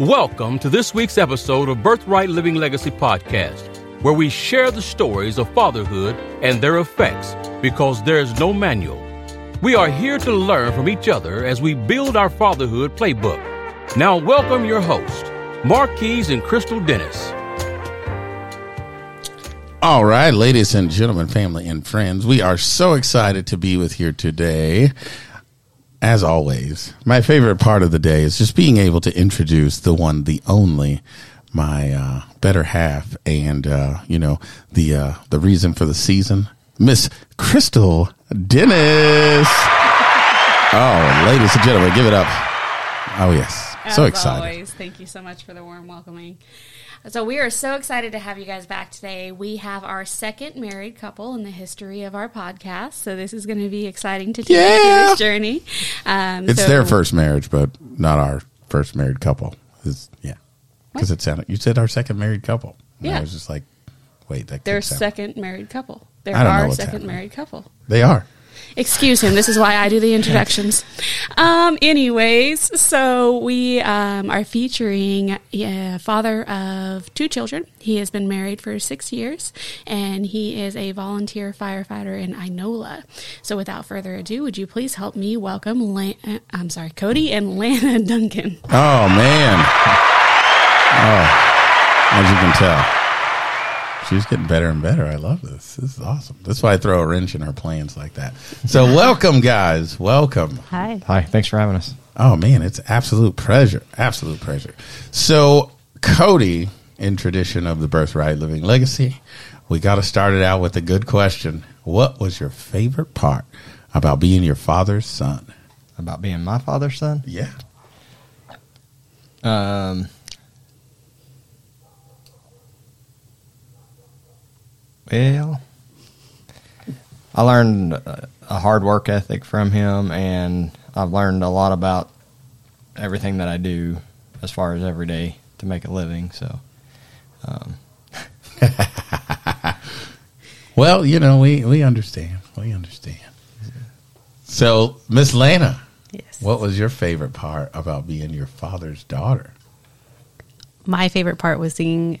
Welcome to this week's episode of Birthright Living Legacy Podcast, where we share the stories of fatherhood and their effects because there's no manual. We are here to learn from each other as we build our fatherhood playbook. Now, welcome your host, Marquise and Crystal Dennis. All right, ladies and gentlemen, family and friends, we are so excited to be with here today. As always, my favorite part of the day is just being able to introduce the one, the only, my uh, better half, and uh, you know the uh, the reason for the season, Miss Crystal Dennis. oh, ladies and gentlemen, give it up! Oh yes, As so excited. Always, thank you so much for the warm welcoming. So we are so excited to have you guys back today. We have our second married couple in the history of our podcast, so this is going to be exciting to take Yeah. this journey. Um, It's so- their first marriage, but not our first married couple. It's, yeah, because it sounded. You said our second married couple. And Yeah. I was just like, wait, that Their second married couple. They're I don't know our second happening. married couple. They are. Excuse him. This is why I do the introductions. Um, anyways, so we um, are featuring a father of two children. He has been married for six years, and he is a volunteer firefighter in Inola. So, without further ado, would you please help me welcome? Lan- uh, I'm sorry, Cody and Lana Duncan. Oh man. Oh, as you can tell, she's getting better and better. I love this. This is awesome. That's why I throw a wrench in her plans like that. So, welcome, guys. Welcome. Hi. Hi, thanks for having us. Oh man, it's absolute pleasure. Absolute pleasure. So, Cody, in tradition of the birthright living legacy, we got to start it out with a good question. What was your favorite part about being your father's son? About being my father's son. Yeah. Um, well, I learned a a hard work ethic from him, and I've learned a lot about everything that I do as far as every day to make a living. So, um, Well, you know, we we understand. We understand. So, Miss Lana, Yes. what was your favorite part about being your father's daughter? My favorite part was seeing.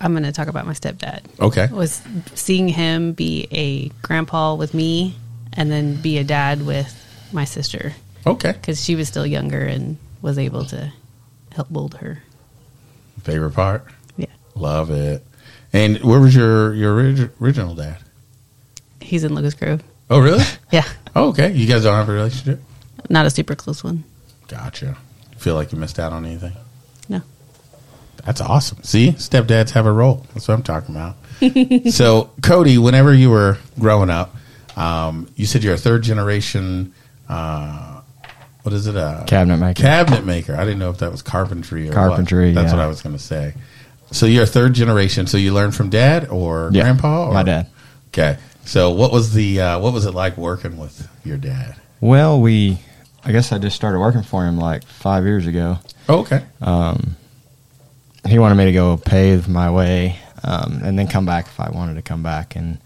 I'm going to talk about my stepdad. Okay. Was seeing him be a grandpa with me, and then be a dad with my sister Okay. because she was still younger and was able to help mold her. Favorite part? Yeah, Love it. And where was your your orig- original dad? he's in Locust Grove. Oh, really? Yeah, oh, okay. You guys don't have a relationship? not a super close one. Gotcha. Feel like you missed out on anything? No, That's awesome. See, stepdads have a role. That's what I'm talking about. so, Cody, whenever you were growing up, um, you said you're a third generation. Uh, what is it? A Cabinet maker. Cabinet maker. I didn't know if that was carpentry or Carpentry, What. That's yeah. what I was going to say. So you're a third generation. So you learned from dad or Yeah, grandpa? Or? my dad. Okay. So what was the uh, what was it like working with your dad? well, we, I guess I just started working for him like five years ago. Oh, okay. Um, he wanted me to go pave my way um, and then come back if I wanted to come back. And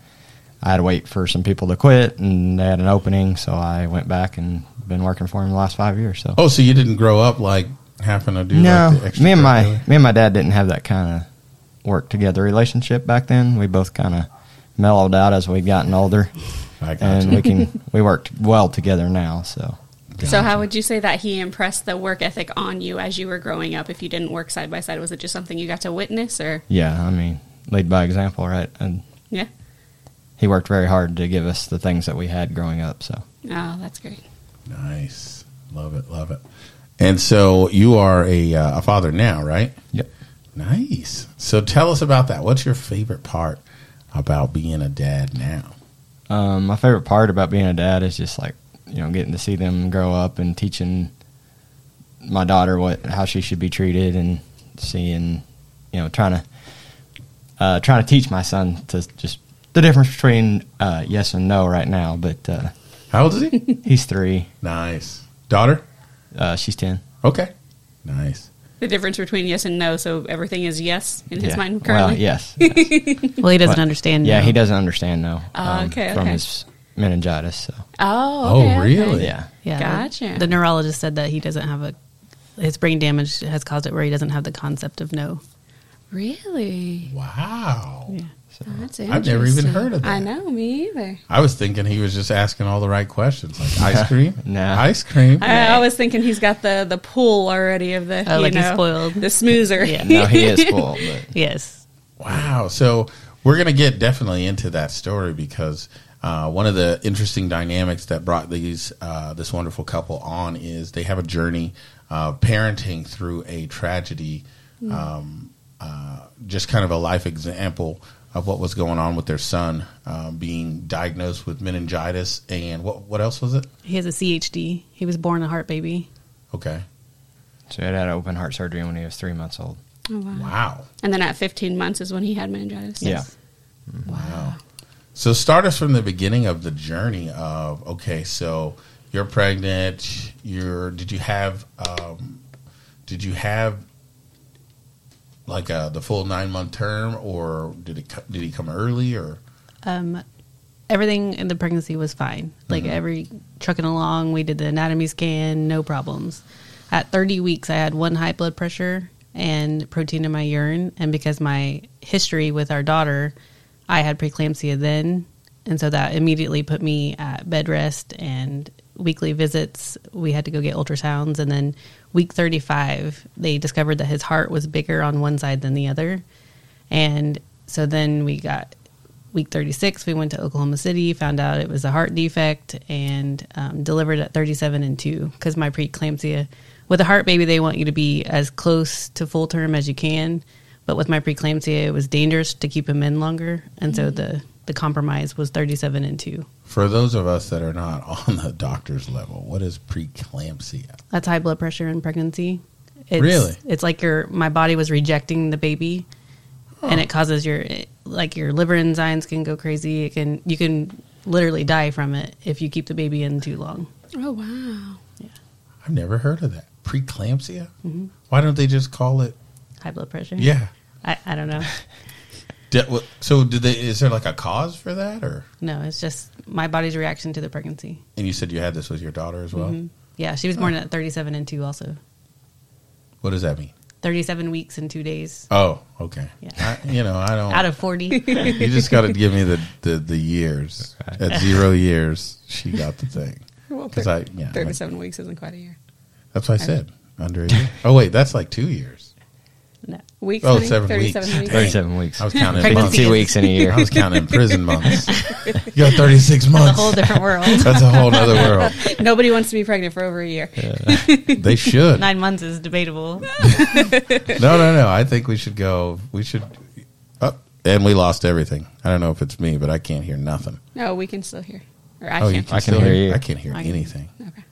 I had to wait for some people to quit, and they had an opening, so I went back and been working for him the last five years. So Oh, so you didn't grow up like having to do no, like the me and my me and my dad didn't have that kind of work together relationship back then. We both kind of mellowed out as we've gotten older, I got and you. we can we worked well together now. So So, how would you say that he impressed the work ethic on you as you were growing up? If you didn't work side by side, was it just something you got to witness, or yeah, I mean, lead by example, right? And yeah? he worked very hard to give us the things that we had growing up. So. Oh, that's great. Nice. Love it. Love it. And so you are a, uh, a father now, right? Yep. Nice. So tell us about that. What's your favorite part about being a dad now? Um, my favorite part about being a dad is just like you know getting to see them grow up and teaching my daughter what how she should be treated and seeing you know trying to uh, trying to teach my son to just the difference between uh, yes and no right now. But uh, How old is he? he's three, nice. Daughter? uh, she's ten. Okay. Nice. The difference between yes and no, so everything is yes in his Yeah. mind Well, currently. yes. Well, he doesn't But- understand. yeah, now. he doesn't understand though. Oh, okay, From okay. his meningitis. So Oh, Oh, okay, okay. really? yeah. Yeah, Gotcha. The neurologist said that he doesn't have a his brain damage has caused it where he doesn't have the concept of no. Really? Wow. Yeah. That's I've never even heard of that. I know, me either. I was thinking he was just asking all the right questions, like ice cream, no ice cream. I, I was thinking he's got the the pool already of the Oh, you like he's know, spoiled. the smoozer. Yeah. No, he is spoiled, but Yes. Wow. So we're going to get definitely into that story because uh, one of the interesting dynamics that brought these uh, this wonderful couple on is they have a journey of parenting through a tragedy, um, uh, just kind of a life example of what was going on with their son uh, being diagnosed with meningitis and what what else was it? He has a CHD. He was born a heart baby. Okay. so he had open heart surgery when he was three months old. Oh, wow. Wow. And then at 15 months is when he had meningitis. Yeah. Wow. So start us from the beginning of the journey of okay, so you're pregnant. You're did you have um, did you have like uh, the full nine month term, or did it did he come early or Um, everything in the pregnancy was fine. Like every trucking along, we did the anatomy scan, no problems. At 30 weeks, I had one high blood pressure and protein in my urine, and because my history with our daughter, I had preeclampsia then, and so that immediately put me at bed rest and weekly visits. We had to go get ultrasounds, and then week 35, they discovered that his heart was bigger on one side than the other, and so then we got week 36 we went to oklahoma city found out it was a heart defect and um, delivered at 37 and 2 because my preeclampsia with a heart baby they want you to be as close to full term as you can but with my preeclampsia it was dangerous to keep him in longer and so the the compromise was 37 and 2 for those of us that are not on the doctor's level? What is preeclampsia? that's high blood pressure in pregnancy it's, Really? it's like your my body was rejecting the baby and it causes your like your liver enzymes can go crazy it can you can literally die from it if you keep the baby in too long Oh, wow. Yeah. I've never heard of that preeclampsia. Mm-hmm. Why don't they just call it? High blood pressure Yeah. i, I don't know Did- so did they? Is there like a cause for that, or? no it's just my body's reaction to the pregnancy And you said you had this with your daughter as well. Mm-hmm. yeah she was born at 37 and 2 also What does that mean? 37 weeks and 2 days Oh, okay. Yeah. I, you know, I don't. out of 40 you just got to give me the, the, the years. At zero years, she got the thing. Well, Because I, yeah, like- 37 weeks isn't quite a year. that's what I said. Under a year. Oh wait, that's like two years. No. Weeks? Oh, honey? seven 37 weeks. weeks. 37 weeks. I was counting. Pregnancy months. Two weeks in a year. I was counting prison months. You got thirty six months. a whole different world That's a whole other world. Nobody wants to be pregnant for over a year. They should. nine months is debatable No, no, no. I think we should go. We should. Oh, and we lost everything. I don't know if it's me, but I can't hear nothing. No, we can still hear. Or I oh, can. you I can still hear you. I can't hear I can- anything. Okay.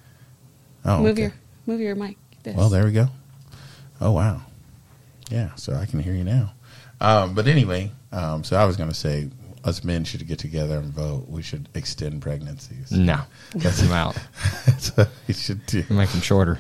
Oh, Move okay. your move your mic. This. Well, there we go. Oh wow, yeah. So I can hear you now. Um, but anyway, um, so I was going to say us men should get together and vote. We should extend pregnancies. No. That's I'm out. That's what we should do. Make them shorter.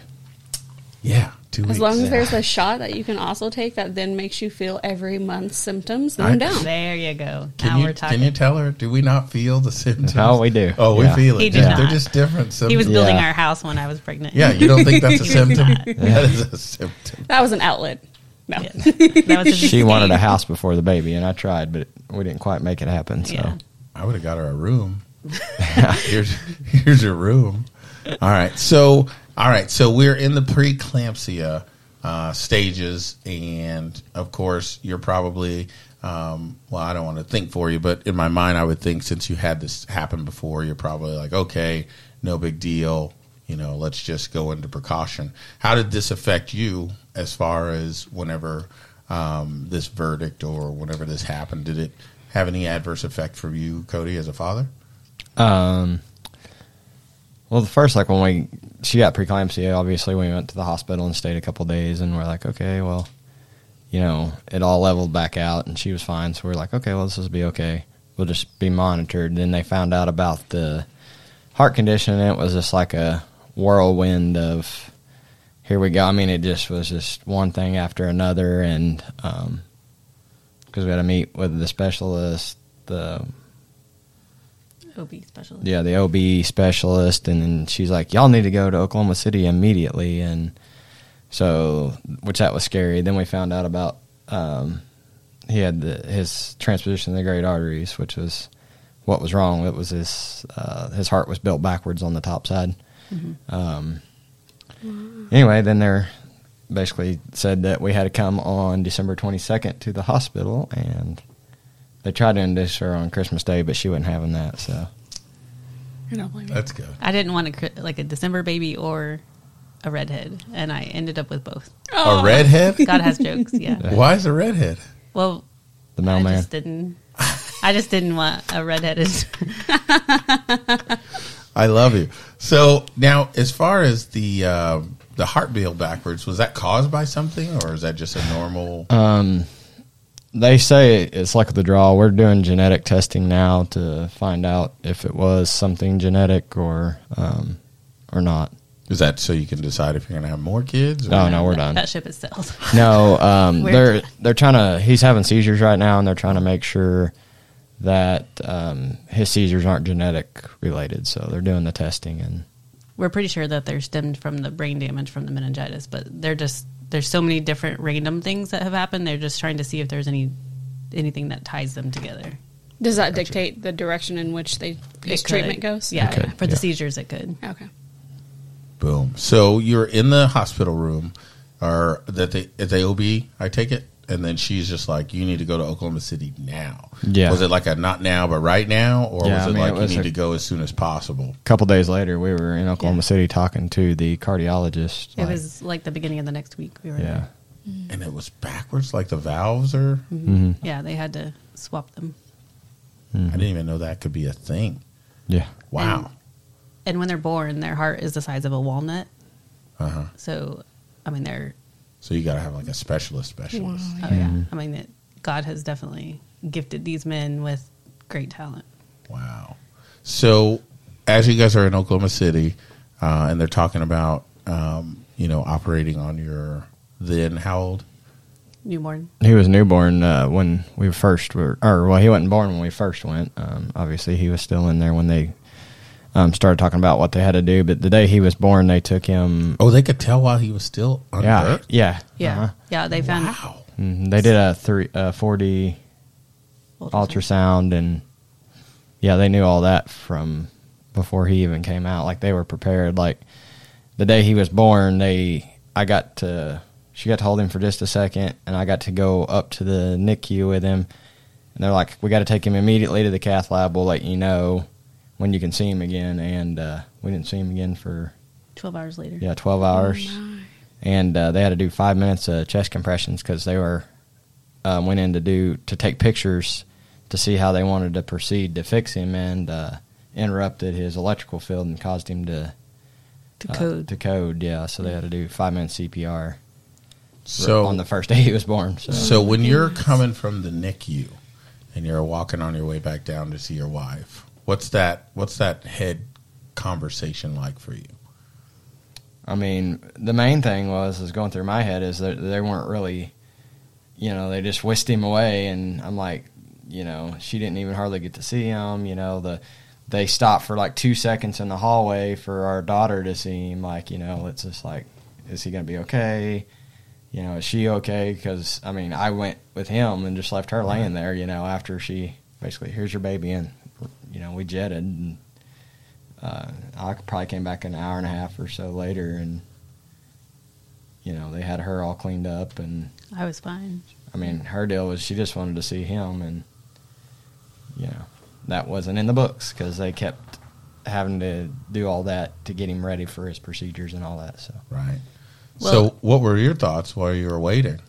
Yeah, two As weeks. long as Yeah. there's a shot that you can also take that then makes you feel every month's symptoms, then I- I'm down. there you go Can now you, we're talking can you tell her? Do we not feel the symptoms? Oh, we do. Oh, we Yeah. feel it. He did Yeah, They're just different symptoms. he was building Yeah. our house when i was pregnant yeah, you don't think that's a symptom? not. That is a symptom. That was an outlet. No. Yeah. that was his She wanted a house before the baby, and I tried, but we didn't quite make it happen. So Yeah. I would have got her a room. here's here's your room. All right. So all right. So we're in the preeclampsia uh, stages, and of course, you're probably. Um, well, I don't want to think for you, but in my mind, I would think since you had this happen before, you're probably like, okay, no big deal. You know, let's just go into precaution. How did this affect you as far as whenever um, this verdict or whenever this happened? Did it have any adverse effect for you, Cody, as a father? Um, well, the first like when we she got preeclampsia, obviously we went to the hospital and stayed a couple days, and we're like, okay, well, you know, it all leveled back out, and she was fine. So we're like, okay, well, this will be okay. We'll just be monitored. Then they found out about the heart condition, and it was just like a whirlwind of here we go. I mean, it just was just one thing after another, and um, because we had to meet with the specialist, the OB specialist. yeah, the OB specialist, and then she's like, "Y'all need to go to Oklahoma City immediately." And So, which that was scary. Then we found out about um, he had the, his transposition of the great arteries, which was what was wrong. It was his uh, his heart was built backwards on the top side. Um, Anyway, then they're basically said that we had to come on December 22nd to the hospital, and they tried to induce her on Christmas Day, but she wasn't having that. So I don't blame you. That's good. I didn't want a cri- like a December baby or a redhead, and I ended up with both. Oh. A redhead? God has jokes, yeah. Why is a redhead? Well, the mailman I just didn't. I just didn't want a redheaded. I love you. So now, as far as the uh, the heart beat backwards, was that caused by something, or is that just a normal? Um, they say it's like the draw. We're doing genetic testing now to find out if it was something genetic or um, or not. is that so you can decide if you're going to have more kids? or- No, no, we're that, done. That ship is sailed. No, um, they're done. they're trying to. He's having seizures right now, and they're trying to make sure that um, his seizures aren't genetic related. So they're doing the testing, and We're pretty sure that they're stemmed from the brain damage from the meningitis, but they're just there's so many different random things that have happened. They're just trying to see if there's any anything that ties them together. Does that dictate the direction in which they his treatment goes? Yeah, It could, for the seizures, it could. Okay. Boom. So you're in the hospital room, or that they at the OB, I take it, and then she's just like, "You need to go to Oklahoma City now." Yeah. Was it like a not now, but right now, or Yeah, was I it mean, like it was you need to go as soon as possible? a couple days later, we were in Oklahoma Yeah. City talking to the cardiologist. It like, was like the beginning of the next week. We were yeah, there. And it was backwards, like the valves are. hmm Yeah, they had to swap them. I didn't even know that could be a thing. yeah. Wow. And when they're born, their heart is the size of a walnut. Uh huh. So, I mean, they're So you got to have like a specialist specialist. oh yeah. I mean, it, God has definitely gifted these men with great talent. Wow. So, as you guys are in Oklahoma City, uh, and they're talking about, um, you know, operating on your then how old? Newborn. He was newborn uh, when we first were, or well, he wasn't born when we first went. Um, obviously, he was still in there when they um, started talking about what they had to do. But the day he was born, they took him. Oh, they could tell while he was still under yeah, birth? yeah, Yeah, uh-huh. yeah. They found Wow. Mhm. They did a three, uh, 4D ultrasound, and yeah, they knew all that from before he even came out. Like they were prepared. Like the day he was born, they I got to she got to hold him for just a second, and I got to go up to the NICU with him, and they're like, "We got to take him immediately to the cath lab. We'll let you know when you can see him again." And uh, we didn't see him again for twelve hours later. yeah twelve hours and uh, they had to do five minutes of chest compressions because they were uh, went in to do to take pictures to see how they wanted to proceed to fix him and uh, interrupted his electrical field and caused him to To uh, code. to code yeah so they had to do five minutes CPR So on the first day he was born so, So when you're coming from the NICU and you're walking on your way back down to see your wife, what's that? What's that head conversation like for you? I mean, the main thing was is going through my head is that they weren't really, you know, they just whisked him away, and I'm like, you know, she didn't even hardly get to see him. You know, the they stopped for like two seconds in the hallway for our daughter to see him. Like, you know, it's just like, is he going to be okay? You know, is she okay? Because I mean, I went with him and just left her laying there. You know, after she basically, here's your baby, and you know, we jetted. And, uh, I probably came back an hour and a half or so later, and you know they had her all cleaned up, and I was fine. I mean her deal was she just wanted to see him, and you know that wasn't in the books because they kept having to do all that to get him ready for his procedures and all that. So Right. Well- so what were your thoughts while you were waiting?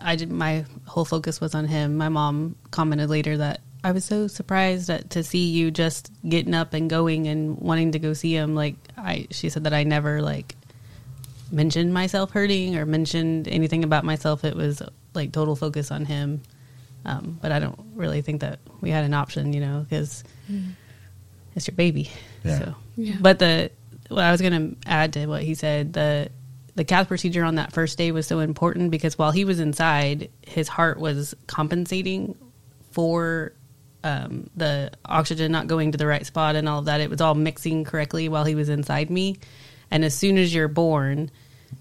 I did. My whole focus was on him. My mom commented later that I was so surprised at, to see you just getting up and going and wanting to go see him. Like I, she said that I never like mentioned myself hurting or mentioned anything about myself. It was like total focus on him. Um, but I don't really think that we had an option, you know, because it's your baby. Yeah. So, Yeah. but the what I was going to add to what he said the the cath procedure on that first day was so important because while he was inside, his heart was compensating for um, the oxygen not going to the right spot and all of that. It was all mixing correctly while he was inside me. And as soon as you're born,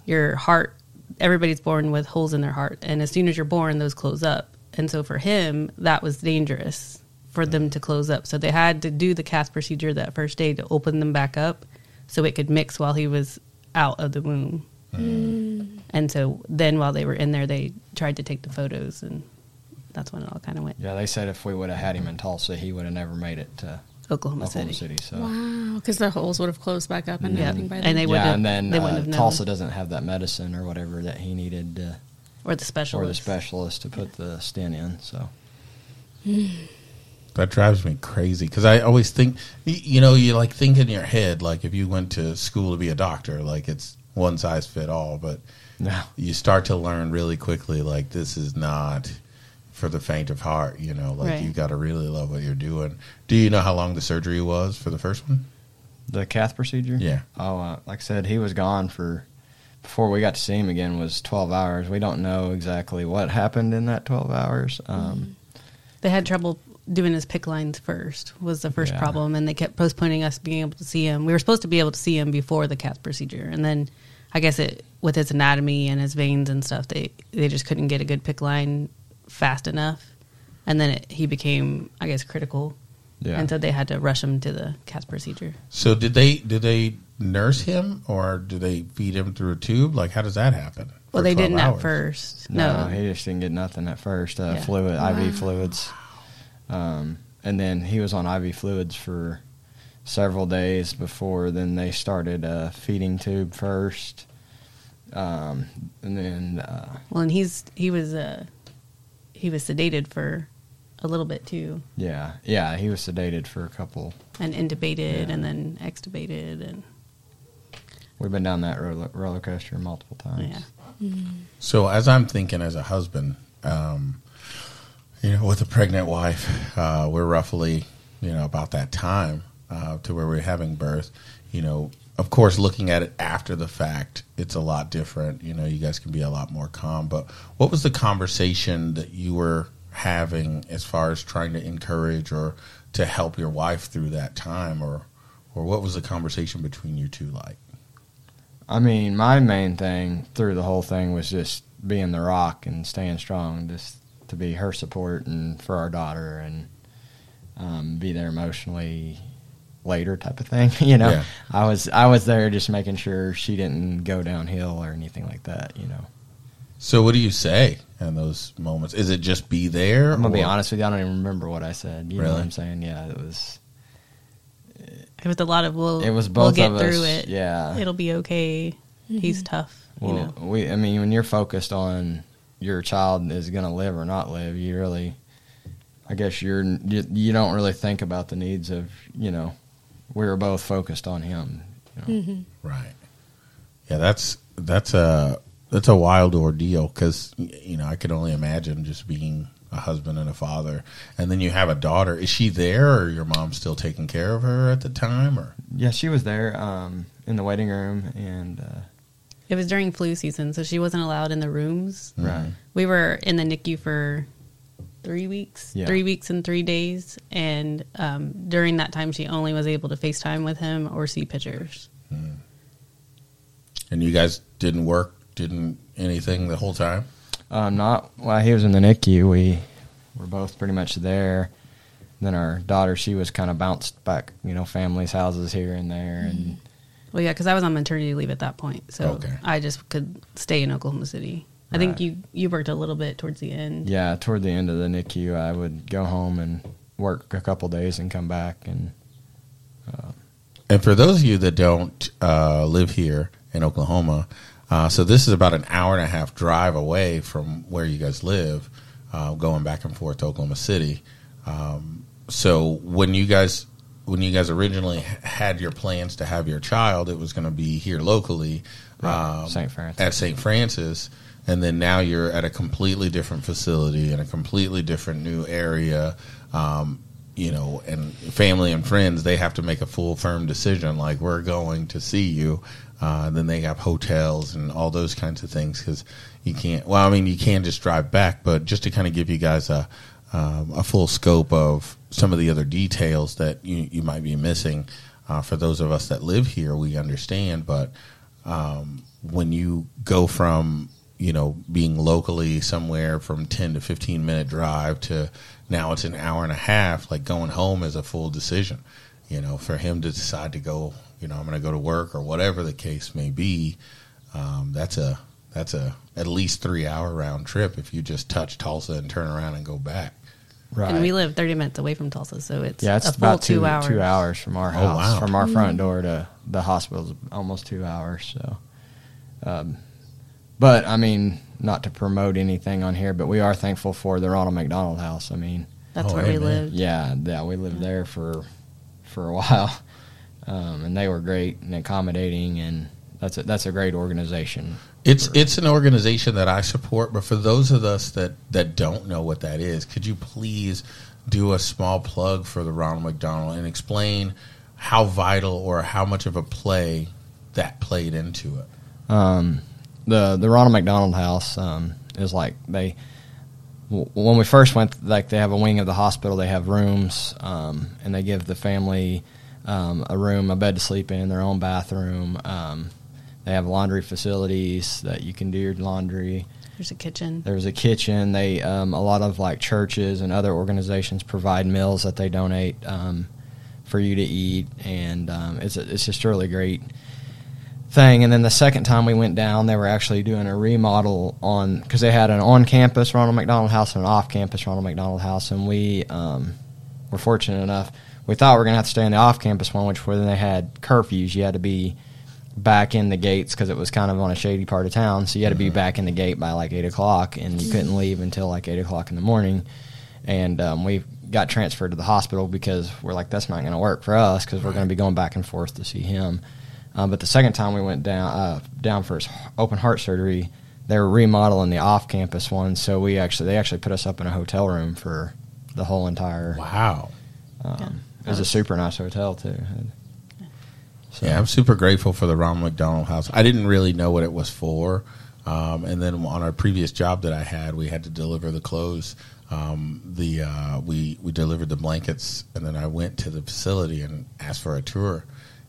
your heart. Everybody's born with holes in their heart, and as soon as you're born, those close up. And so for him, that was dangerous for them to close up. So they had to do the cath procedure that first day to open them back up, so it could mix while he was out of the womb. And so then while they were in there, they tried to take the photos, and that's when it all kind of went Yeah, they said if we would have had him in Tulsa, he would have never made it to Oklahoma, Oklahoma City. City. So Wow, because the holes would have closed back up and Yeah. everything by then. And they would yeah, have- and then they uh, have. Tulsa doesn't have that medicine or whatever that he needed uh, Or the specialist. or the specialist to put the stent in. So That drives me crazy because I always think, you know, you like think in your head, like if you went to school to be a doctor, like it's one size fit all, but no, you start to learn really quickly, like this is not for the faint of heart, you know, like Right. you got to really love what you're doing. Do you know how long the surgery was for the first one? the cath procedure. Yeah. Oh, uh, like I said, he was gone for before we got to see him again was 12 hours. We don't know exactly what happened in that 12 hours. Um, They had trouble doing his PICC lines first was the first Yeah. problem, and they kept postponing us being able to see him. We were supposed to be able to see him before the cath procedure, and then I guess it with his anatomy and his veins and stuff, they they just couldn't get a good PICC line fast enough, and then it, he became, I guess, critical, Yeah. and so they had to rush him to the cath procedure. So did they did they nurse him or do they feed him through a tube? Like how does that happen? Well, they didn't hours? at first. no, No, he just didn't get nothing at first. Uh, Yeah. Fluid, Wow. IV fluids. Um, and then he was on IV fluids for several days before then they started a feeding tube first. Um, and then, uh, well, and he's he was uh, he was sedated for a little bit too, yeah, yeah, he was sedated for a couple. and intubated, Yeah. and then extubated, and We've been down that roller, roller coaster multiple times. yeah. So as I'm thinking as a husband, um, you know, with a pregnant wife, uh, we're roughly, you know, about that time uh, to where we're having birth. You know, of course, looking at it after the fact, it's a lot different. You know, you guys can be a lot more calm. But what was the conversation that you were having as far as trying to encourage or to help your wife through that time, or or what was the conversation between you two like? I mean, my main thing through the whole thing was just being the rock and staying strong, just to be her support and for our daughter and um, be there emotionally later type of thing. you know, Yeah. I was I was there just making sure she didn't go downhill or anything like that. You know, So, what do you say in those moments? Is it just be there? I'm gonna be honest with you, I don't even remember what I said. You know what I'm saying? Yeah, it was It was a lot of we'll. it was both we'll both get of through us. it. Yeah, It'll be okay. He's mm-hmm. tough. Well, you know. we, I mean, when you're focused on your child is going to live or not live, you really, I guess you're you, you don't really think about the needs of you know, we were both focused on him. You know? Right. Yeah, that's that's a that's a wild ordeal because you know I could only imagine just being a husband and a father, and then you have a daughter. Is she there, or your mom still taking care of her at the time, or Yeah, she was there um, in the waiting room, and uh, It was during flu season, so she wasn't allowed in the rooms. right, We were in the NICU for three weeks, Yeah. three weeks and three days, and um, during that time, she only was able to FaceTime with him or see pictures. and you guys didn't work, didn't anything the whole time? um, not while he was in the NICU. We were both pretty much there. Then our daughter, she was kind of bounced back, you know, families' houses here and there, and Well, yeah, because I was on maternity leave at that point, so Okay. I just could stay in Oklahoma City. I think you you worked a little bit towards the end. Yeah, toward the end of the NICU, I would go home and work a couple days and come back. And And for those of you that don't uh, live here in Oklahoma, uh, so this is about an hour and a half drive away from where you guys live, uh, going back and forth to Oklahoma City. Um, so when you guys when you guys originally had your plans to have your child, it was going to be here locally Right, um, St. Francis. at St. Francis, and then now you're at a completely different facility in a completely different new area. Um, you know, and family and friends, they have to make a full, firm decision. Like we're going to see you. Uh, then they have hotels and all those kinds of things because you can't. Well, I mean, you can just drive back, but just to kind of give you guys a um, a full scope of some of the other details that you you might be missing. Uh, for those of us that live here, we understand, but um, when you go from you know being locally somewhere from 10 to 15 minute drive to now it's an hour and a half like going home is a full decision you know for him to decide to go you know i'm going to go to work or whatever the case may be um, that's a that's a at least three hour round trip if you just touch tulsa and turn around and go back Right. And we live 30 minutes away from Tulsa, so it's yeah, it's a full about two, two hours. two hours from our Oh, house, wow. from our front door to the hospital's almost two hours. So, um, but I mean, not to promote anything on here, but we are thankful for the Ronald McDonald House. I mean, That's Oh, where we amen. live. yeah, yeah, we lived there for for a while, um, and they were great and accommodating, and that's a, that's a great organization. It's it's an organization that I support, but for those of us that that don't know what that is, could you please do a small plug for the Ronald McDonald and explain how vital or how much of a play that played into it? Um, the the Ronald McDonald House um, is like they when we first went, like they have a wing of the hospital. They have rooms, um, and they give the family um, a room, a bed to sleep in, their own bathroom. Um, they have laundry facilities that you can do your laundry. There's a kitchen. There's a kitchen. They um, a lot of like churches and other organizations provide meals that they donate um, for you to eat, and um, it's a, it's just really great thing. And then the second time we went down, they were actually doing a remodel on because they had an on-campus Ronald McDonald House and an off-campus Ronald McDonald House, and we um, were fortunate enough. We thought we were gonna have to stay in the off-campus one, which where they had curfews. You had to be back in the gates because it was kind of on a shady part of town. So you had to be back in the gate by like eight o'clock, and you couldn't leave until like eight o'clock in the morning. And um, we got transferred to the hospital because we're like, that's not going to work for us because we're going to be going back and forth to see him. Um, but the second time we went down uh, down for his open heart surgery, they were remodeling the off-campus one, so we actually they actually put us up in a hotel room for the whole entire. Wow. Um, It was a super nice hotel too. So, Yeah, I'm super grateful for the Ronald McDonald House. I didn't really know what it was for. Um, and then on our previous job that I had, we had to deliver the clothes. Um, the uh, we we delivered the blankets, and then I went to the facility and asked for a tour.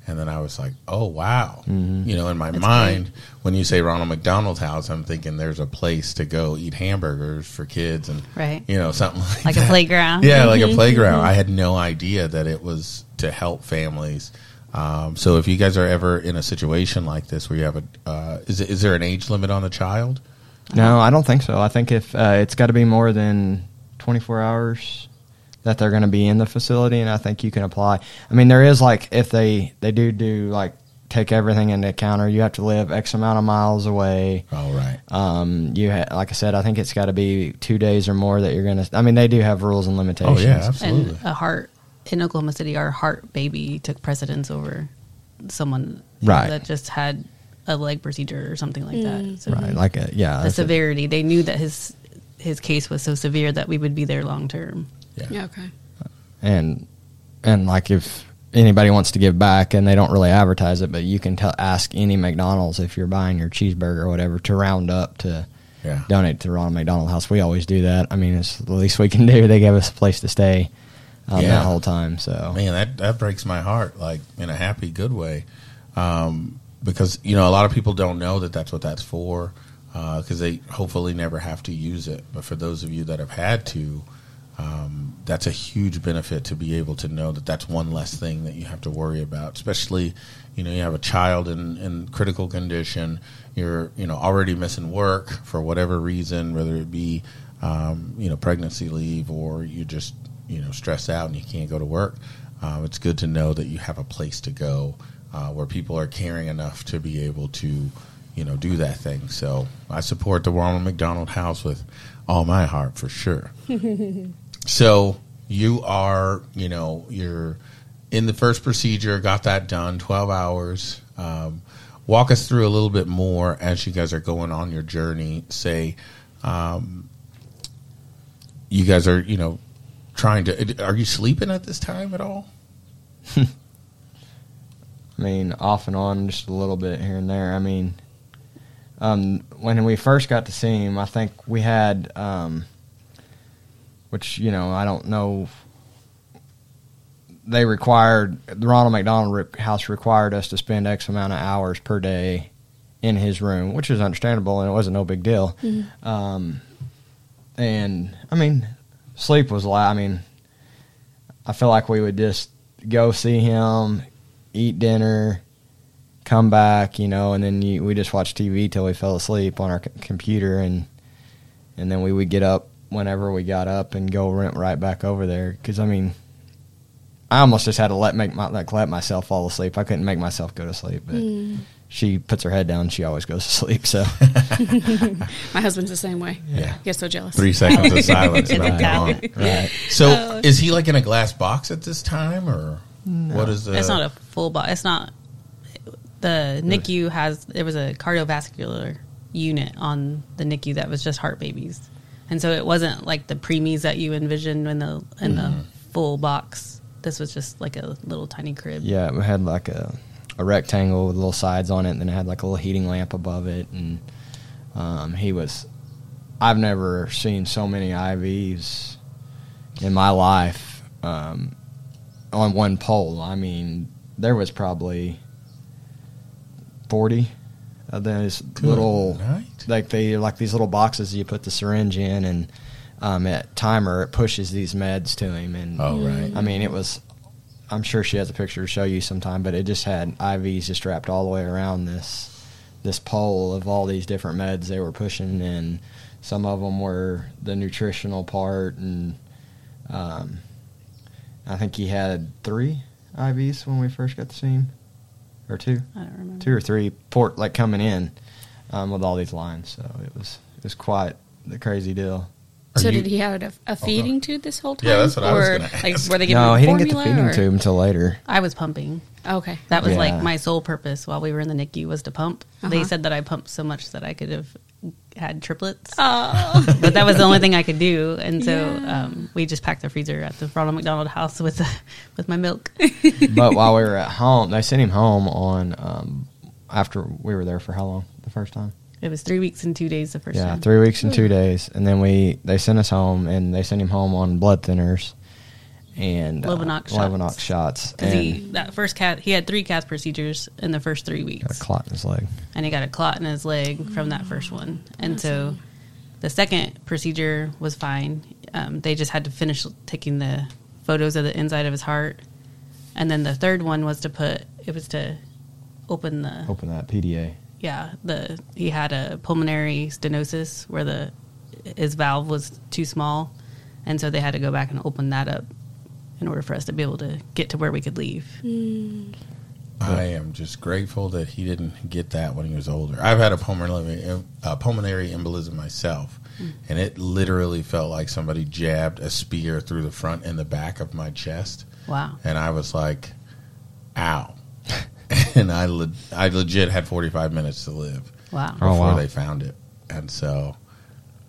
And then I was like, "Oh wow!" You know, in my mind, when you say Ronald McDonald House, I'm thinking there's a place to go eat hamburgers for kids, and Right. you know, something like, Like a playground. Yeah, like a playground. I had no idea that it was to help families. Um, so if you guys are ever in a situation like this where you have a, uh, is it, is there an age limit on the child? No, I don't think so. I think if uh, it's got to be more than 24 hours that they're going to be in the facility, and I think you can apply. I mean, there is like if they they do do like take everything into account, or you have to live X amount of miles away. All right. Um, you ha- like I said, I think it's got to be two days or more that you're going to. I mean, they do have rules and limitations. Oh limitations. yeah, absolutely. And a heart in Oklahoma City, our heart baby took precedence over someone Right. that just had a leg procedure or something like that. So Right, like a, yeah, the that's a- severity, they knew that his his case was so severe that we would be there long term. Yeah. Yeah, okay. and and like if anybody wants to give back and they don't really advertise it but you can tell ask any mcdonald's if you're buying your cheeseburger or whatever to round up to Yeah. donate to the ronald mcdonald house we always do that i mean it's the least we can do they gave us a place to stay um, Yeah. that whole time so Man, that that breaks my heart, like in a happy, good way, um, because you know a lot of people don't know that that's what that's for, because they hopefully never have to use it. But for those of you that have had to, um, that's a huge benefit to be able to know that that's one less thing that you have to worry about. Especially, you know, you have a child in, in critical condition, you're you know already missing work for whatever reason, whether it be um, you know pregnancy leave or you just you know stress out and you can't go to work. Um, it's good to know that you have a place to go uh, where people are caring enough to be able to you know do that thing. So I support the Ronald McDonald House with all my heart for sure. So you are, you know, you're in the first procedure, got that done, 12 hours. Um, walk us through a little bit more as you guys are going on your journey. Say, um, you guys are, you know, trying to, are you sleeping at this time at all? I mean, off and on, just a little bit here and there. I mean, um, when we first got to see him, I think we had, um, which you know, I don't know. They required the Ronald McDonald re- House required us to spend X amount of hours per day in his room, which was understandable and it wasn't no big deal. Um, and I mean, sleep was like I mean, I feel like we would just go see him, eat dinner, come back, you know, and then you, we just watch TV till we fell asleep on our c- computer, and and then we would get up whenever we got up and go rent right back over there. Because I mean, I almost just had to let make my like let myself fall asleep. I couldn't make myself go to sleep, but hmm. she puts her head down. She always goes to sleep. So My husband's the same way. Yeah. He gets so jealous. Three seconds of silence. It's about a that towel. one. right. So, oh. is he like in a glass box at this time, or what is the? it's not a full box. It's not. The NICU has there was a cardiovascular unit on the NICU that was just heart babies, and so it wasn't like the preemies that you envisioned in the in the full box. This was just like a little tiny crib. Yeah, it had like a, a rectangle with little sides on it, and then it had like a little heating lamp above it. And um, he was, I've never seen so many IVs in my life um, on one pole. I mean, there was probably 40 of those little, night. like they like these little boxes you put the syringe in, and um, at timer it pushes these meds to him. And Oh, right. I mean, it was. I'm sure she has a picture to show you sometime, but it just had IVs just wrapped all the way around this this pole of all these different meds they were pushing, and some of them were the nutritional part, and um, I think he had three IVs when we first got to see him, or two, I don't remember. two or three port like coming in um, with all these lines. So it was it was quite the crazy deal. Are So you- did he have a, a feeding tube this whole time? Yeah, that's what I was Or, gonna Like, ask. were they giving No, he didn't get the feeding or- tube until later. I was pumping. Okay. That was Yeah. like my sole purpose while we were in the NICU was to pump. They Uh-huh. said that I pumped so much that I could have had triplets. Oh. but that was the only thing I could do, and so Yeah. um, we just packed the freezer at the Ronald McDonald House with the, with my milk. but while we were at home, they sent him home on um, after we were there for how long? The first time? It was three weeks and two days the first yeah, time. three weeks and two days, and then we they sent us home, and they sent him home on blood thinners and uh, Lovenox shots. Shots, and he that first cath he had three cath procedures in the first three got a weeks, clot in his leg. and he got a clot in his leg from that first one. And so the second procedure was fine. Um, they just had to finish taking the photos of the inside of his heart, and then the third one was to put it was to open the Open that PDA. yeah the he had a pulmonary stenosis where the his valve was too small and so they had to go back and open that up in order for us to be able to get to where we could leave I am just grateful that he didn't get that when he was older. I've had a pulmonary, uh, pulmonary embolism myself, and it literally felt like somebody jabbed a spear through the front and the back of my chest, wow and I was like, "Ow!" and I, le- I legit had forty five minutes to live wow Oh, before wow. they found it, and so.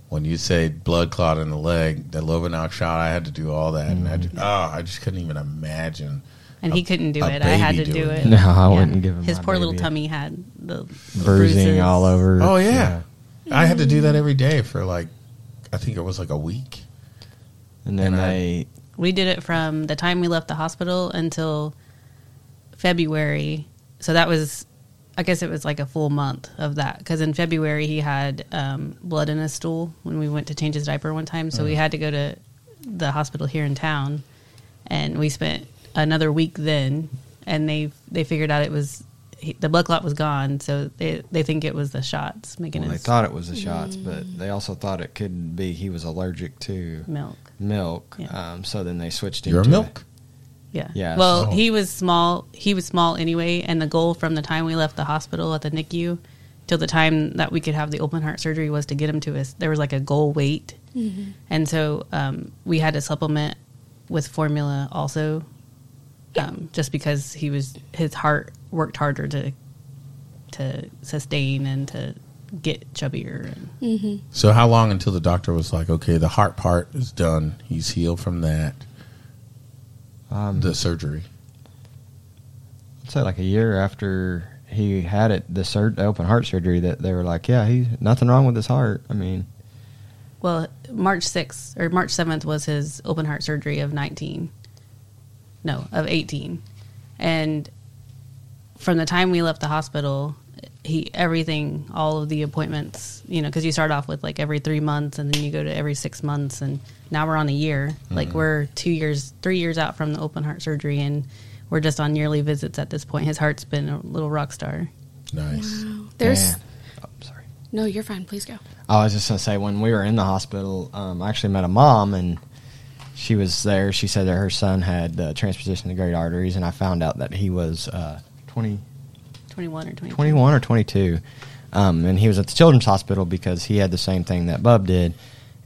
When you say blood clot in the leg, the Lovenox shot, I had to do all that, and I just, oh, mm-hmm. ah, I just couldn't even imagine. and he couldn't do it i had to do doing it. No, I wouldn't give him his my poor little tummy had the bruising bruises. all over. Oh yeah. I had to do that every day for like, I think it was like a week. and then And I- we did it from the time we left the hospital until february so that was i guess it was like a full month of that because in february he had um, blood in his stool when we went to change his diaper one time. So we had to go to the hospital here in town and we spent another week then and they they figured out it was he, the blood clot was gone. So they they think it was the shots making well, they thought it was the shots, but they also thought it could be. He was allergic to milk. milk. Yeah. Um, so then they switched him Your to milk? Yeah. Yeah, Well, so- he was small. He was small anyway, and the goal from the time we left the hospital at the NICU till the time that we could have the open heart surgery was to get him to us. There was like a goal weight, and so um, we had to supplement with formula also, um, just because he was his heart worked harder to to sustain and to get chubbier. And, So how long until the doctor was like, okay, the heart part is done. He's healed from that. Um, The surgery. I'd say like a year after he had it, the, sur- the open heart surgery, that they were like, yeah, he's nothing wrong with his heart. I mean, well, March sixth or March seventh was his open heart surgery of nineteen. No, of eighteen, and from the time we left the hospital, he everything, all of the appointments, you know, because you start off with like every three months, and then you go to every six months, and now we're on a year. Like we're two years, three years out from the open heart surgery, and we're just on yearly visits at this point. His heart's been a little rock star. Nice. wow. There's Yeah. Oh, sorry. no, you're fine. Please go. I was just gonna say when we were in the hospital, um, I actually met a mom and she was there. She said that her son had uh, transposition of the great arteries, and I found out that he was uh, 20, Twenty one or twenty 21 or 22. Um, and he was at the children's hospital because he had the same thing that Bub did.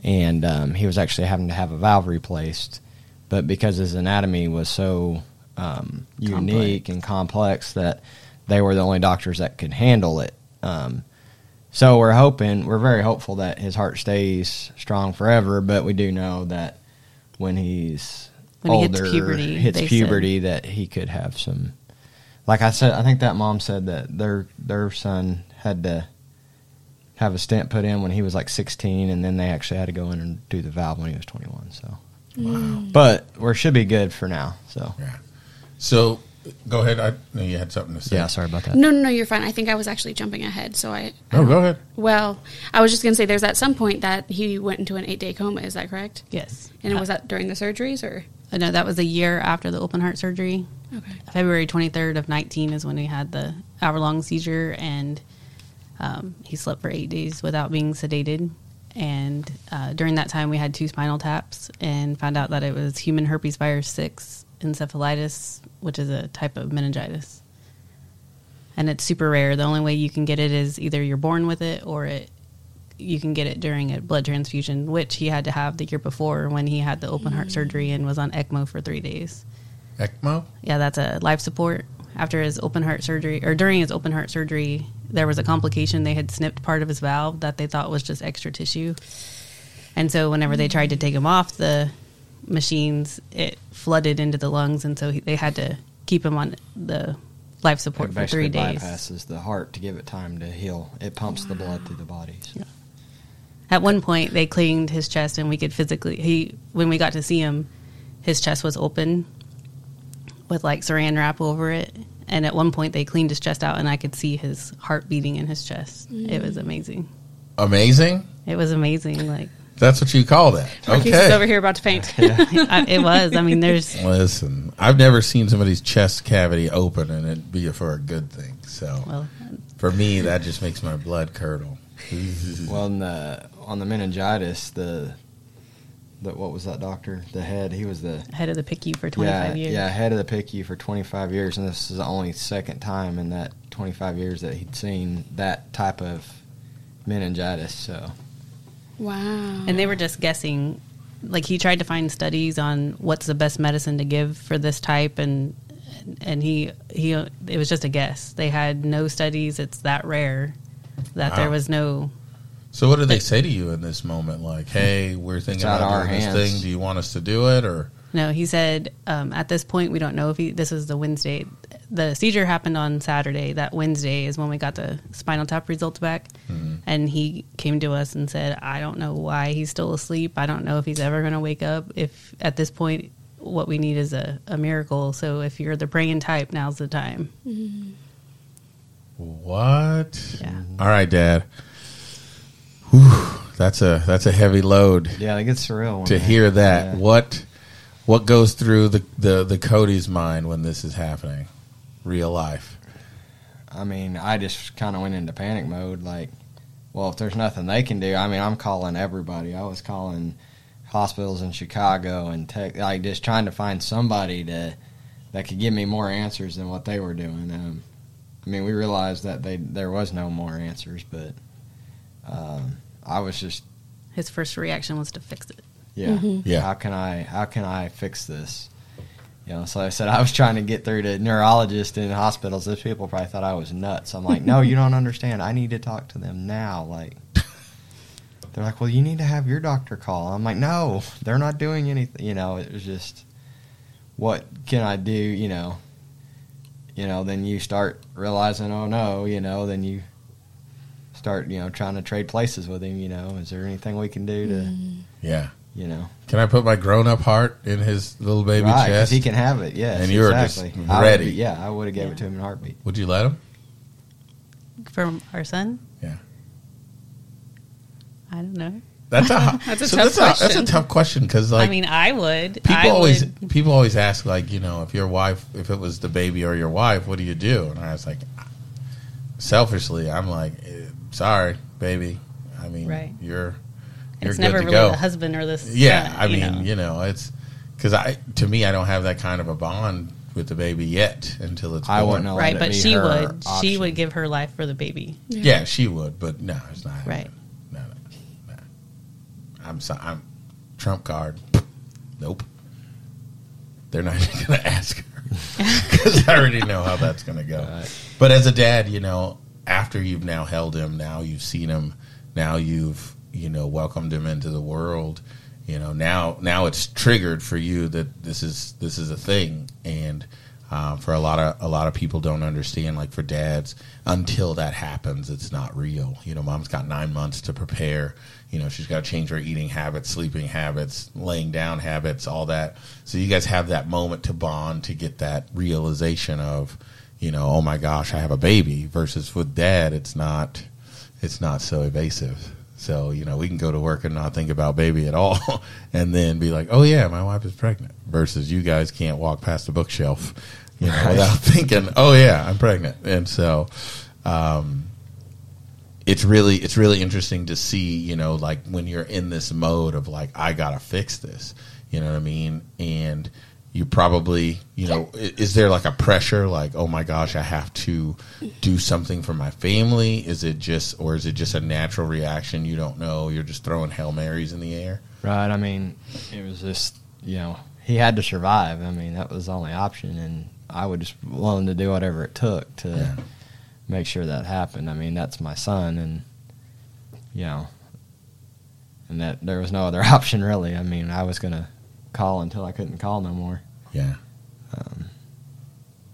And um, he was actually having to have a valve replaced. But because his anatomy was so um, unique and complex that they were the only doctors that could handle it. Um, so we're hoping, we're very hopeful that his heart stays strong forever. But we do know that when he's When he hits puberty, hits said- puberty, that he could have some like I said, I think that mom said that their their son had to have a stent put in when he was like 16, and then they actually had to go in and do the valve when he was 21. So, wow. but we should be good for now. So, Yeah. So go ahead. I know you had something to say. yeah, sorry about that. No, no, no, you're fine. I think I was actually jumping ahead. So I. I No, don't- go ahead. Well, I was just going to say there's at some point that he went into an eight day coma. Is that correct? Yes, And was that during the surgeries or? Uh, no, that was a year after the open heart surgery. Okay. February 23rd of 19 is when he had the hour long seizure, and um, he slept for eight days without being sedated. And uh, during that time, we had two spinal taps and found out that it was human herpes virus 6 encephalitis, which is a type of meningitis. And it's super rare. The only way you can get it is either you're born with it or it you can get it during a blood transfusion, which he had to have the year before when he had the open heart surgery and was on ECMO for three days. ECMO. Yeah, that's a life support. After his open heart surgery, or during his open heart surgery, there was a complication. They had snipped part of his valve that they thought was just extra tissue. And so, whenever they tried to take him off the machines, it flooded into the lungs. And so, he, they had to keep him on the life support It for three basically days. bypasses the heart to give it time to heal. It pumps the blood through the bodies. At one point, they cleaned his chest, and we could physically. He when we got to see him, his chest was open with like saran wrap over it. And at one point, they cleaned his chest out, and I could see his heart beating in his chest. It was mm. amazing. Amazing. It was amazing. Like That's what you call that. Okay. is over here about to faint. I, it was. I mean, there's Listen, I've never seen somebody's chest cavity open and it be for a good thing. So well, for me, that just makes my blood curdle. Well, on the on the meningitis, the the what was that doctor? The head. He was the head of the PICU for 25 yeah, years. Yeah, head of the PICU for 25 years, and this is the only second time in that 25 years that he'd seen that type of meningitis. So wow. And they were just guessing. Like he tried to find studies on what's the best medicine to give for this type, and and he he it was just a guess. They had no studies. It's that rare that Wow. there was no. So what did they say to you in this moment? Like, hey, we're thinking about our doing this thing. Do you want us to do it or? No, he said um, at this point we don't know if he. This is the Wednesday. The seizure happened on Saturday. That Wednesday is when we got the spinal tap results back, and he came to us and said, "I don't know why he's still asleep. I don't know if he's ever going to wake up. If at this point, what we need is a, a miracle. So if you're the praying type, now's the time." What? Yeah. All right, Dad. Whew, that's a that's a heavy load yeah, it gets surreal to hear that. yeah. What what goes through the, the the Cody's mind when this is happening? Real life. I mean, I just kind of went into panic mode. Like, well, if there's nothing they can do, I mean, I'm calling everybody. I was calling hospitals in Chicago and tech, like just trying to find somebody to that could give me more answers than what they were doing. Um, I mean, we realized that they there was no more answers, but um, I was just His first reaction was to fix it. yeah, mm-hmm. Yeah. How can I how can I fix this? You know, so I said I was trying to get through to neurologists in hospitals. Those people probably thought I was nuts. I'm like, no, you don't understand. I need to talk to them now. Like, they're like, well, you need to have your doctor call. I'm like, no, they're not doing anything. You know, it was just, what can I do? You know, you know. Then you start realizing, oh no, you know. Then you start, you know, trying to trade places with him. You know, is there anything we can do to, Yeah. you know, Can I put my grown up heart in his little baby right? 'cause chest? he can have it. Yes, And you were just exactly. I ready. be- yeah, I would have gave it to him in a heartbeat. Would you let him? From our son, Yeah. I don't know. That's a That's a so tough that's, a, that's a question. tough question because like I mean, I would. people I always would, people always ask like you know if your wife if it was the baby or your wife what do you do and I was like selfishly I'm like eh, sorry baby I mean Right. you're you're it's good never to really go the husband or the son, yeah uh, I you mean know. you know it's because I to me I don't have that kind of a bond with the baby yet until it's I wouldn't know. right? But she her would. She would give her life for the baby. Yeah, she would, but no, it's not. Right. No, no, no. I'm so, I'm Trump card. Nope. They're not even going to ask her because I already know how that's going to go. Right. But as a dad, you know, after you've now held him, now you've seen him, now you've you know welcomed him into the world. You know, now now it's triggered for you that this is this is a thing, and um, for a lot of a lot of people don't understand. Like for dads, until that happens, it's not real. You know, mom's got nine months to prepare. You know, she's got to change her eating habits, sleeping habits, laying down habits, all that. So you guys have that moment to bond to get that realization of, you know, oh my gosh, I have a baby. Versus with dad, it's not, it's not so evasive. So you know, we can go to work and not think about baby at all, and then be like, oh yeah, my wife is pregnant. Versus you guys can't walk past the bookshelf, you know, without thinking, oh yeah, I'm pregnant. And so, um, it's really it's really interesting to see you know like when you're in this mode of like i gotta fix this you know what i mean and you probably you know is there like a pressure like oh my gosh i have to do something for my family is it just or is it just a natural reaction you don't know you're just throwing hail marys in the air Right. I mean, it was just you know he had to survive. I mean, that was the only option, and I would just willing to do whatever it took to Yeah. make sure that happened. I mean, that's my son, and you know, and that there was no other option really. I mean, I was gonna call until I couldn't call no more. yeah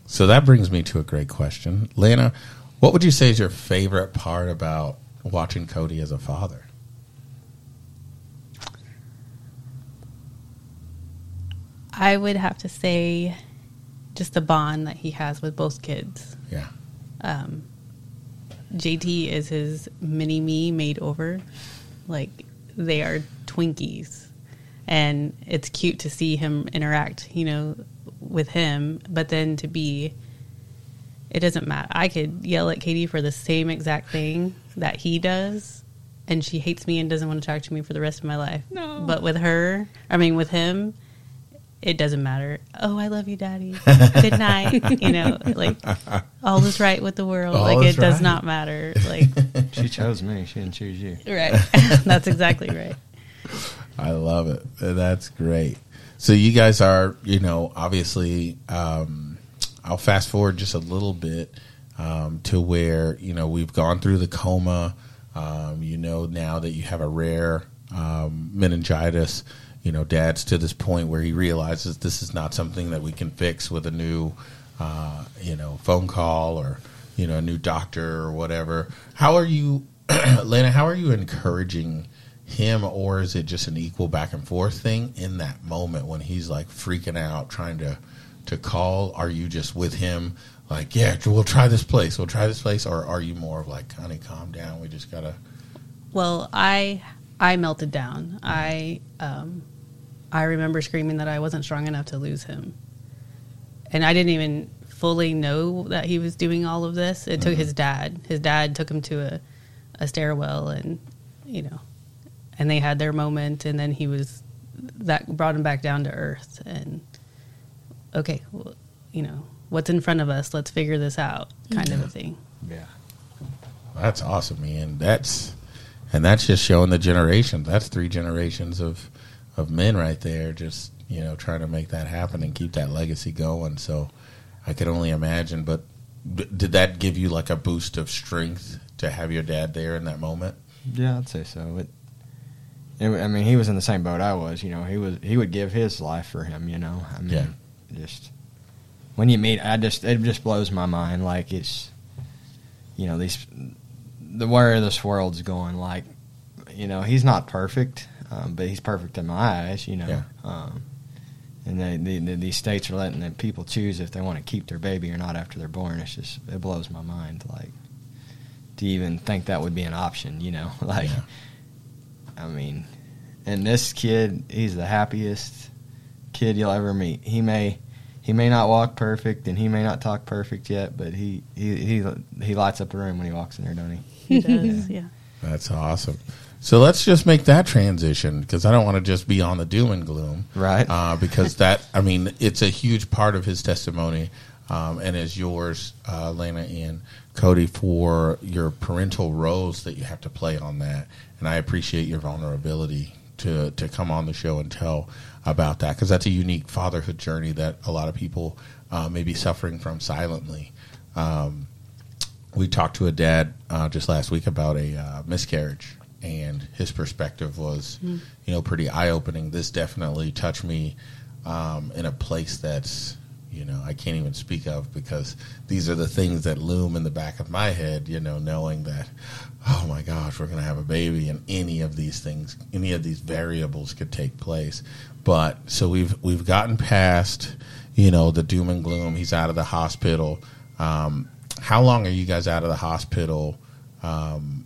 so that brings me to a great question lana what would you say is your favorite part about watching cody as a father I would have to say, just the bond that he has with both kids. yeah Um, JT is his mini me made over. Like they are Twinkies, and it's cute to see him interact. You know, with him, but then to be. It doesn't matter. I could yell at Katie for the same exact thing that he does, and she hates me and doesn't want to talk to me for the rest of my life. No. But with her, I mean, with him, it doesn't matter. Oh, I love you, Daddy. Good night. you know, like all is right with the world. All like is it does right. not matter. Like She chose me. She didn't choose you. right. That's exactly right. I love it. That's great. So you guys are, you know, obviously, um, I'll fast forward just a little bit um, to where you know we've gone through the coma. Um, you know now that you have a rare um, meningitis. You know, Dad's to this point where he realizes this is not something that we can fix with a new, uh, you know, phone call or you know a new doctor or whatever. How are you, Lena? How are you encouraging? Him or is it just an equal back and forth thing in that moment when he's like freaking out trying to to call are you just with him like yeah we'll try this place we'll try this place or are you more of like honey calm down we just gotta Well, I I melted down. I um, I remember screaming that I wasn't strong enough to lose him, and I didn't even fully know that he was doing all of this. It took his dad. His dad took him to a a stairwell, and you know, and they had their moment, and then he was that brought him back down to earth, and okay, well, you know, what's in front of us? Let's figure this out, kind of a thing. Yeah. that's awesome man that's and that's just showing the generations that's three generations of of men right there just you know trying to make that happen and keep that legacy going so i could only imagine but d- did that give you like a boost of strength to have your dad there in that moment Yeah, I'd say so. It, it, I mean, he was in the same boat I was. You know, he was he would give his life for him. You know, I mean, Yeah. just when you meet, I just it just blows my mind. Like it's, you know, these the where this world's going. Like, you know, he's not perfect, um, but he's perfect in my eyes. You know, Yeah. um, and they, the, the, these states are letting the people choose if they want to keep their baby or not after they're born. It's just it blows my mind. Like, to even think that would be an option. You know, like Yeah. I mean, and this kid, he's the happiest kid you'll ever meet. He may he may not walk perfect and he may not talk perfect yet, but he he he, he lights up a room when he walks in there, don't he? He does, yeah. That's awesome. So let's just make that transition because I don't want to just be on the doom and gloom, Right. Uh, because that, I mean, it's a huge part of his testimony, um, and is yours, uh, Lena and Cody, for your parental roles that you have to play on that. And I appreciate your vulnerability to to come on the show and tell about that because that's a unique fatherhood journey that a lot of people uh, may be suffering from silently. Um, we talked to a dad uh, just last week about a uh, miscarriage, and his perspective was, you know, pretty eye opening. This definitely touched me um, in a place that's, you know, I can't even speak of because these are the things that loom in the back of my head. You know, knowing that, oh my gosh, we're going to have a baby, and any of these things, any of these variables could take place. But so we've we've gotten past, you know, the doom and gloom. He's out of the hospital. Um, how long are you guys out of the hospital? Um,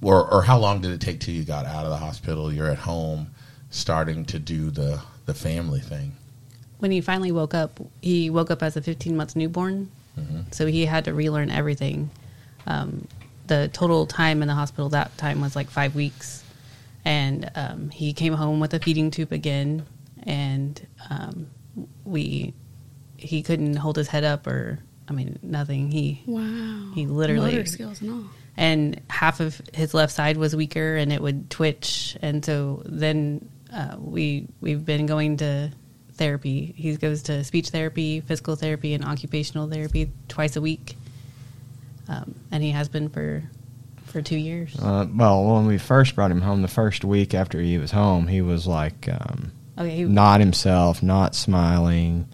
or, or how long did it take till you got out of the hospital? You're at home, starting to do the the family thing. When he finally woke up, he woke up as a 15 months newborn, so he had to relearn everything. Um, the total time in the hospital that time was like five weeks, and um, he came home with a feeding tube again, and um, we he couldn't hold his head up or I mean nothing. He Wow. He literally- motor skills and all. and half of his left side was weaker and it would twitch and so then uh, we we've been going to therapy. He goes to speech therapy physical therapy and occupational therapy twice a week. Um, and he has been for for two years. Uh, well, when we first brought him home, the first week after he was home, he was like um, okay he, not himself, not smiling,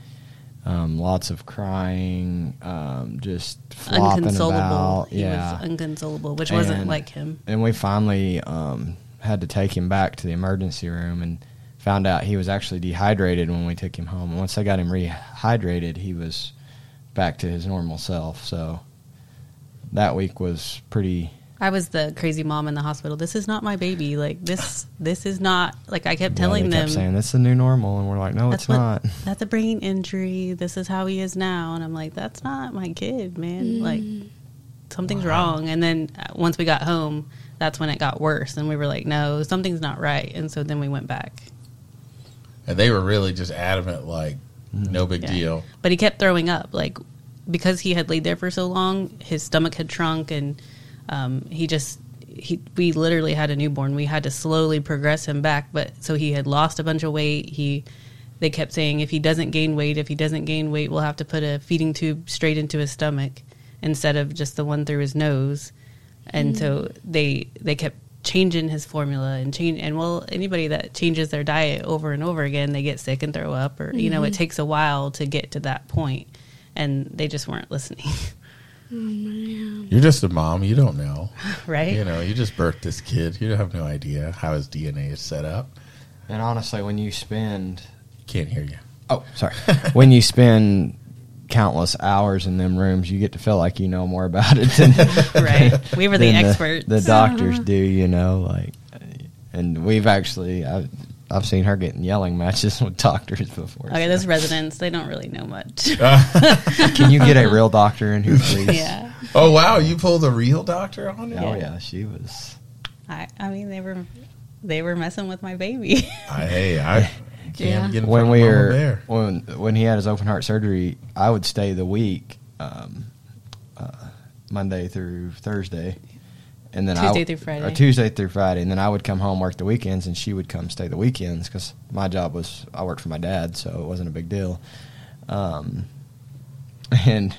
um, lots of crying, um, just flopping unconsolable. about. he yeah, was unconsolable which wasn't like him. and we finally um, had to take him back to the emergency room and found out he was actually dehydrated when we took him home. And once I got him rehydrated, he was back to his normal self. So that week was pretty. I was the crazy mom in the hospital. This is not my baby. Like this, this is not like I kept telling yeah, they them. kept saying is the new normal, and we're like, no, it's what- not. That's a brain injury. This is how he is now. And I'm like, that's not my kid, man. Like, something's wrong. And then uh, once we got home, that's when it got worse. And we were like, no, something's not right. And so then we went back. And they were really just adamant, like, no big Yeah. deal. But he kept throwing up. Like, because he had laid there for so long, his stomach had shrunk and um, he just. He, we literally had a newborn. We had to slowly progress him back, but so he had lost a bunch of weight. He, they kept saying if he doesn't gain weight, if he doesn't gain weight, we'll have to put a feeding tube straight into his stomach instead of just the one through his nose. And so they they kept changing his formula and change and well anybody that changes their diet over and over again they get sick and throw up or you know it mm-hmm. takes a while to get to that point and they just weren't listening oh, You're just a mom. You don't know. right You know, you just birthed this kid. You have no idea how his DNA is set up. And honestly, when you spend Can't hear you. oh sorry, when you spend countless hours in them rooms, you get to feel like you know more about it than right we were the than experts The, doctors do, you know, like, and we've actually I've, I've seen her getting yelling matches with doctors before. okay so. those residents they don't really know much Can you get a real doctor in here, please? yeah Oh wow, you pulled a real doctor on it. Oh yeah, she was. I, I mean they were they were messing with my baby I, hey, I can't Yeah. get in when front we of were Bear. when when he had his open heart surgery, I would stay the week, um, uh, Monday through Thursday, and then I Tuesday w- through Friday. or Tuesday through Friday, and then I would come home work the weekends, and she would come stay the weekends because my job was I worked for my dad, so it wasn't a big deal. Um, and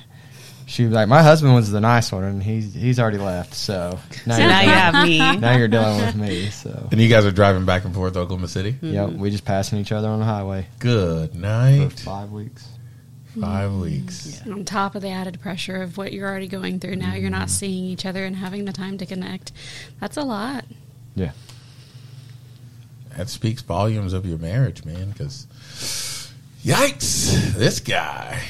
she was like, "My husband was the nice one, and he's he's already left, so now, so you're now you dealing- have me now you're dealing with me." So And you guys are driving back and forth to Oklahoma City. Mm-hmm. yep, we just passing each other on the highway Good for night. five weeks. Five mm-hmm. weeks. on top of the added pressure of what you're already going through now you're not mm-hmm. seeing each other and having the time to connect that's a lot Yeah. That speaks volumes of your marriage, man. Because, yikes, this guy.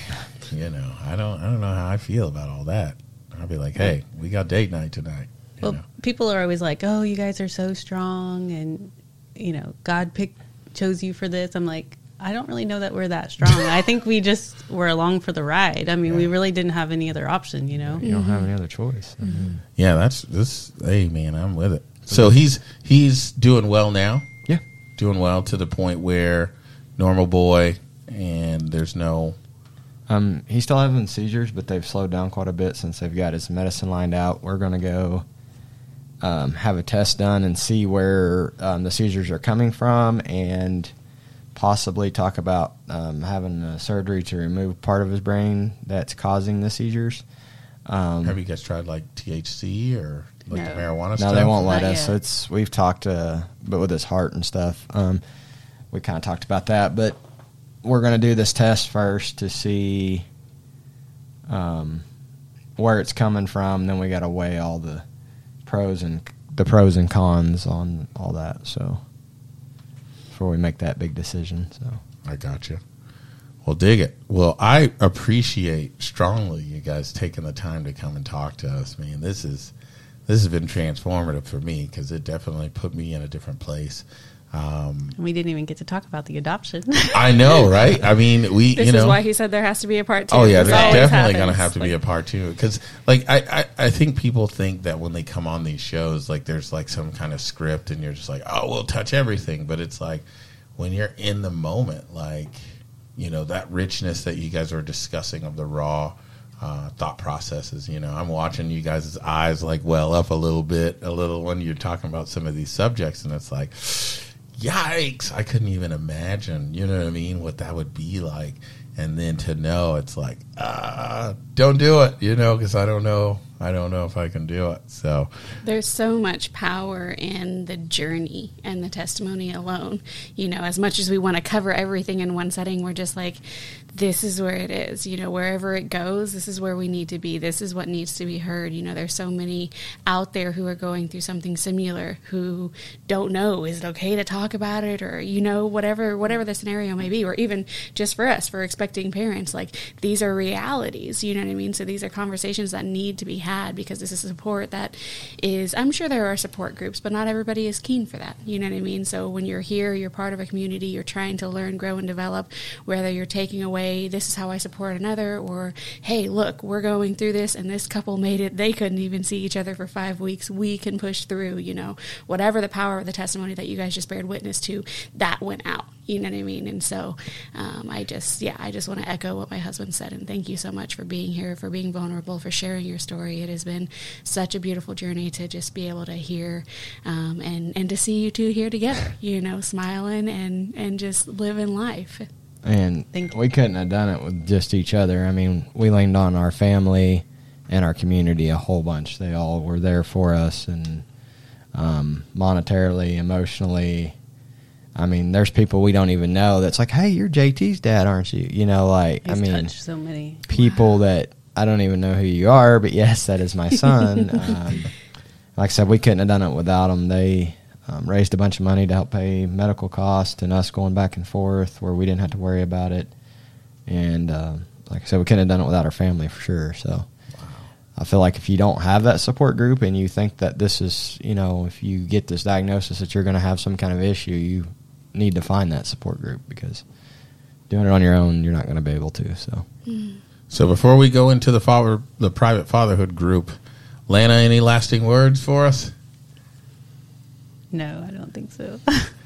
You know, I don't, I don't know how I feel about all that. I'll be like, hey, we got date night tonight. you Well, know? people are always like, "Oh, you guys are so strong," and you know, God picked chose you for this. I'm like, I don't really know that we're that strong. I think we just were along for the ride. I mean, we really didn't have any other option, you know. You don't have any mm-hmm. other choice. I mean, Yeah, that's this. Hey, man, I'm with it. So he's he's doing well now. yeah. Doing well to the point where normal boy, and there's no. Um, he's still having seizures, but they've slowed down quite a bit since they've got his medicine lined out. We're going to go um, have a test done and see where um, the seizures are coming from, and possibly talk about um, having a surgery to remove part of his brain that's causing the seizures. Um, Have you guys tried like THC or like the marijuana no, stuff? they won't let Not us. yet. It's we've talked, uh, but with his heart and stuff, um, we kind of talked about that. But we're going to do this test first to see um, where it's coming from. Then we got to weigh all the pros and the pros and cons on all that. So before we make that big decision, so I got you. Well, dig it. Well, I appreciate strongly you guys taking the time to come and talk to us, man. This is this has been transformative for me because it definitely put me in a different place. Um, We didn't even get to talk about the adoption. I know, right? I mean, we This you know is why he said there has to be a part two. Oh yeah, there's definitely going to have to be a part two because, like, I, I I think people think that when they come on these shows, like, there's like some kind of script, and you're just like, oh, we'll touch everything. But it's like when you're in the moment, like, you know, that richness that you guys were discussing of the raw uh, thought processes. You know, I'm watching you guys' eyes like well up a little bit, a little when you're talking about some of these subjects, and it's like, yikes! I couldn't even imagine. You know what I mean? What that would be like, and then to know it's like, ah, don't do it. You know, because I don't know. I don't know if I can do it. So There's so much power in the journey and the testimony alone. You know, as much as we want to cover everything in one setting, we're just like, this is where it is. You know, wherever it goes, this is where we need to be. This is what needs to be heard. You know, there's so many out there who are going through something similar who don't know is it okay to talk about it or you know whatever whatever the scenario may be or even just for us for expecting parents like these are realities you know what i mean so these are conversations that need to be had because this is support that is i'm sure there are support groups but not everybody is keen for that you know what i mean so when you're here you're part of a community you're trying to learn grow and develop whether you're taking away this is how i support another or hey look we're going through this and this couple made it. They couldn't even see each other for five weeks. We can push through you know whatever the power of the testimony that you guys just bared witness to that went out. You know what i mean? And so um, i just yeah i just want to echo what my husband said and thank you so much for being here for being vulnerable for sharing your story. It has been such a beautiful journey to just be able to hear um, and and to see you two here together you know smiling and and just living life and Thank you. we couldn't have done it with just each other. I mean, we leaned on our family and our community a whole bunch. They all were there for us, and um, monetarily, emotionally. I mean, there's people we don't even know that's like, "Hey, you're JT's dad, aren't you?" You know, like He's I mean, so many. people that I don't even know who you are, but yes, that is my son. um, like I said, we couldn't have done it without them. They um, raised a bunch of money to help pay medical costs and us going back and forth where we didn't have to worry about it. And uh, like I said, we couldn't have done it without our family for sure. So I feel like if you don't have that support group and you think that this is, you know, if you get this diagnosis that you're going to have some kind of issue, you need to find that support group because doing it on your own, you're not going to be able to. So. So before we go into the father, the private fatherhood group, Lana, any lasting words for us? No, I don't think so.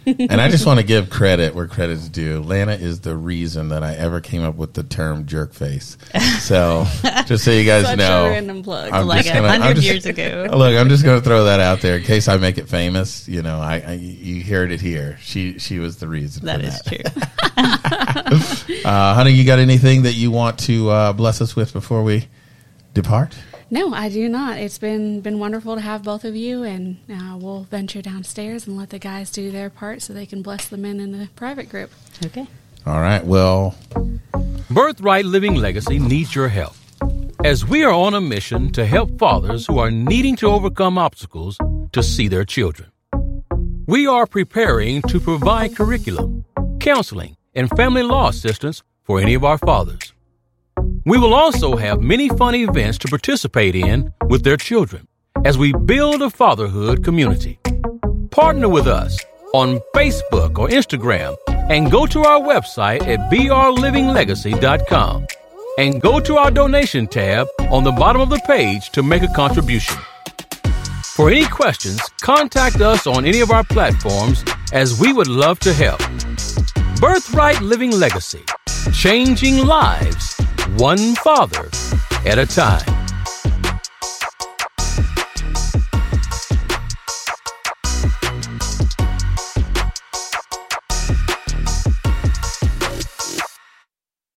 and I just want to give credit where credit's due. Lana is the reason that I ever came up with the term jerk face. So just so you guys Such know, a random plug. I'm like just a hundred years ago. Look, I'm just going to throw that out there in case I make it famous. You know, I, I you heard it here. She she was the reason. That for is that. true. Uh, honey, you got anything that you want to uh, bless us with before we depart? No, I do not. It's been been wonderful to have both of you, and uh, we'll venture downstairs and let the guys do their part so they can bless the men in the private group. Okay. All right. Well, Birthright Living Legacy needs your help. As we are on a mission to help fathers who are needing to overcome obstacles to see their children. We are preparing to provide curriculum, counseling, and family law assistance for any of our fathers. We will also have many fun events to participate in with their children as we build a fatherhood community. Partner with us on Facebook or Instagram and go to our website at brlivinglegacy.com and go to our donation tab on the bottom of the page to make a contribution. For any questions, contact us on any of our platforms as we would love to help. Birthright Living Legacy, changing lives, one father at a time.